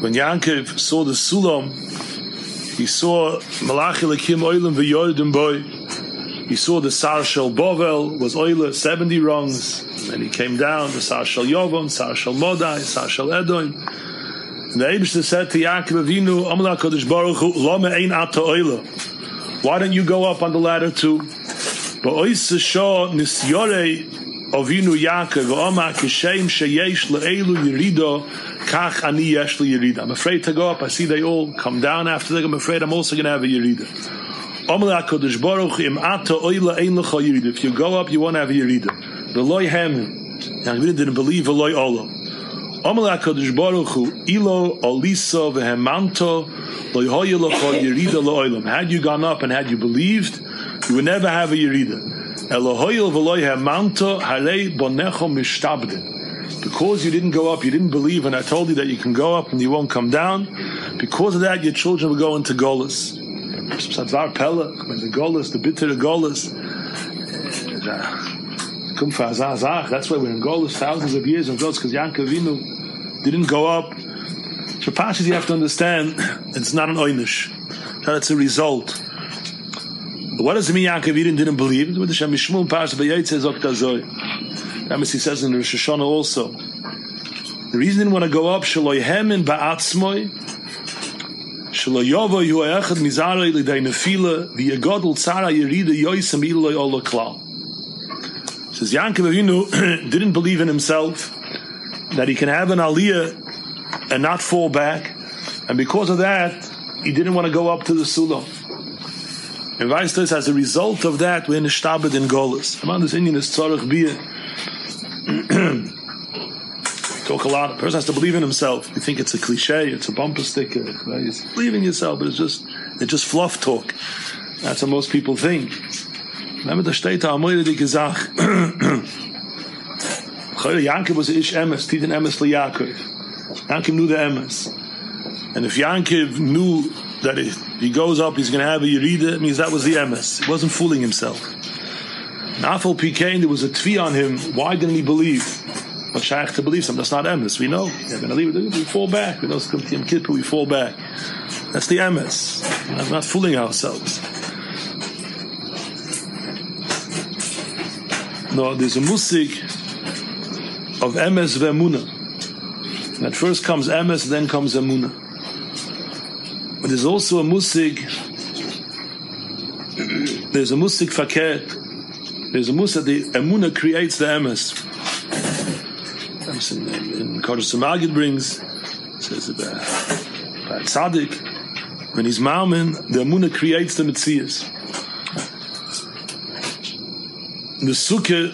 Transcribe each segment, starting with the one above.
When Yankov saw the Sulam, he saw Malachi Lakim Oilim v'Yordim boy. He saw the Sar Shel Bovel was Oile, 70 rungs. And he came down, the Sar Shel Yovam, Sar Shel Modai, Sar Shel Edom. And the Eibishter said to Yaakov Avinu, Amalak Baruch Hu, Lama Ein Ata Oile. Why don't you go up on the ladder too? But Avinu Yaakov, Kishem Yerido, Kach Ani. I'm afraid to go up. I see they all come down after that. I'm afraid I'm also going to have a Yerida. If you go up, you won't have a Yerida. V'loi Hem. Yaakov didn't believe V'loi Olam. Had you gone up and had you believed, you would never have a Yerida. Because you didn't go up, you didn't believe, and I told you that you can go up and you won't come down. Because of that, your children will go into Golas. The Golas, the bitter Golas. Eh, That's why we're in Golas thousands of years of Golas, because Yankov didn't go up. So Pashas, you have to understand, it's not an oynish. That it's a result. But what does it mean Yankov didn't believe? With the Shem MiShmuel Pashas B'Yetze Zok Amos he says in Rosh Hashanah also. The reason he didn't want to go up, Shaloi Hemin Ba'atzmoi, Shaloi Yovo Yu Echad Mizarei L'dei Nefila, V'yagodl Tzara Yerida Yoisam Iloi Ola Klal. Says Yankov Avinu didn't believe in himself, that he can have an aliyah and not fall back, and because of that, he didn't want to go up to the Sulam. And vice versa, as a result of that, we're in the Shtabed in Golis. Among this Indian is Tzarech Biyah, talk a lot. A person has to believe in himself. You think it's a cliche, it's a bumper sticker. Right? Believe in yourself, but it's just it's just fluff talk. That's what most people think. Remember the Amoyre Gezach. Yankov was ish emes, Titan emes Yaakov. Yankov knew the emes. And if Yankov knew that if he goes up, he's going to have a Yerida, it means that was the emes. He wasn't fooling himself. Nafal Pikain, there was a tvi on him. Why didn't he believe? But Shaykh to believe something. That's not emes. We know. We're going to leave it. We fall back. We know it's Yom Kippur. We fall back. That's the emes. We're not fooling ourselves. No, there's a musik of emes ve'emuna. At first comes emes, then comes emuna. But there's also a musik. There's a musik faket there's a musa, the emuna creates the emes. In, in Kodesh Samagid brings, says about, about Tzaddik, when he's Maumin, the emuna creates the Metzias. The Sukkah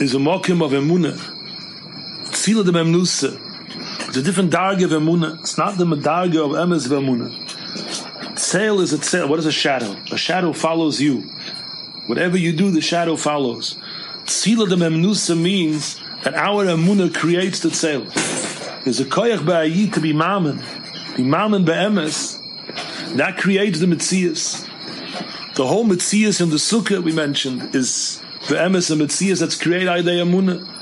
is a mokim of emuna. Tzila de memnusa. It's a different darga of emuna. It's not the medarga of emes of emuna. Tzel is a tzel. What is a shadow? A shadow follows you. Whatever you do, the shadow follows. Tzila de memnusa means that our emuna creates the tzel. There's a koyach ba'ayi to be mamen. Be mamen be'emes. That creates the mitzias. The whole mitzias in the sukkah we mentioned is the emes and mitzias that's created by the.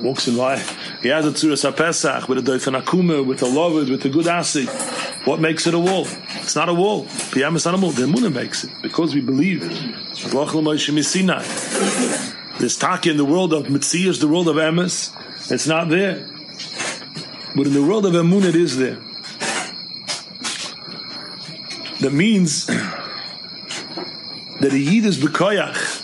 Walks in life. He has a tzuras pesach with a doifen akuma, with a loved, with a good asik. What makes it a wall? It's not a wall. The is not a wall. The Emunah makes it because we believe. There's taki in the world of Mitziyas, the world of Emes. It's not there. But in the world of Emunah, it is there. That means that a Yid is Bekoyach.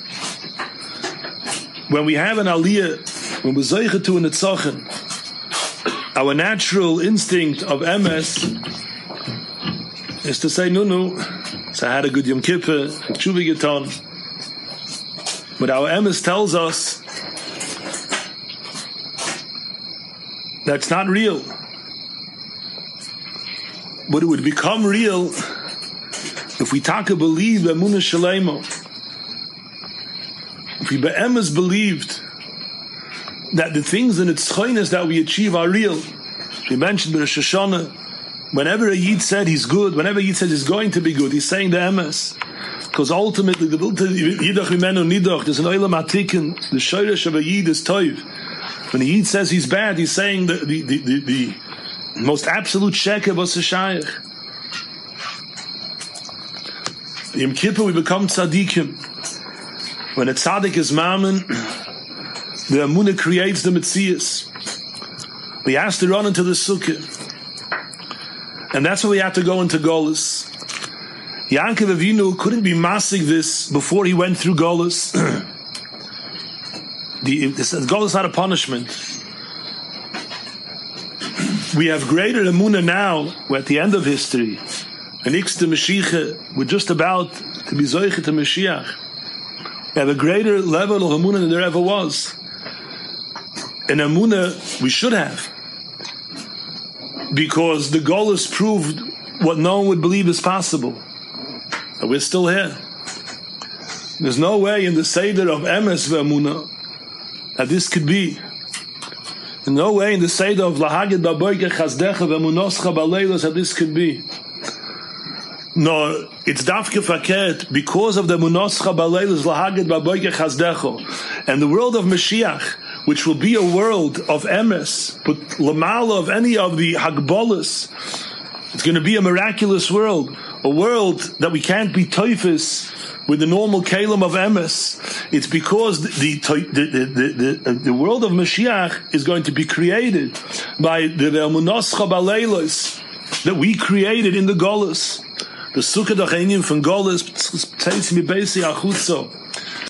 When we have an Aliyah, when we're Zeicha to an Etzachen, our natural instinct of Emes is to say, no, no, so I had a good Yom Kippur, Tshuva. But our emes tells us that's not real. But it would become real if we talk and believe Emunah Shalemo. We be'emes believed that the things in its choiness that we achieve are real. We mentioned the Rosh Whenever a Yid said he's good, whenever a Yid says he's going to be good, he's saying the emes. Because ultimately, the Yidach Mimenu Nidach, there's an Olam Atikin, the Shoresh of a Yid is Toiv. When a Yid says he's bad, he's saying the, the, the, the, the most absolute sheker was a Shaykh. Yom Kippur, we become tzaddikim. When a tzaddik is mammon, the Amunah creates the Metzias. We have to run into the sukkah. And that's why we have to go into Golis. Yankov Avinu couldn't be massing this before he went through Golis. the, Golis is not a punishment. We have greater Amunah now, we're at the end of history. And Ixta Mashiach, we're just about to be Zoichet to Mashiach. Have a greater level of Amunah than there ever was. And Amunah we should have. Because the Golis proved what no one would believe is possible. But we're still here. There's no way in the Seder of Emes Ve'amunah that this could be. No way in the Seder of Lahagid Baboike Chazdecha Ve'amunoscha Baleilos that this could be. No, it's dafke verkehrt because of the munoscha baleilos lahagid baboike chazdecho, and the world of Mashiach, which will be a world of emes, but lamala of any of the hagbolas, it's going to be a miraculous world, a world that we can't be toifis with the normal kalim of emes. It's because the the, the, the, uh, the, world of Mashiach is going to be created by the munoscha baleilos that we created in the Golas. The Sukkah Dachenim from Golis, Tzeitz Mi Beisi Achutzo.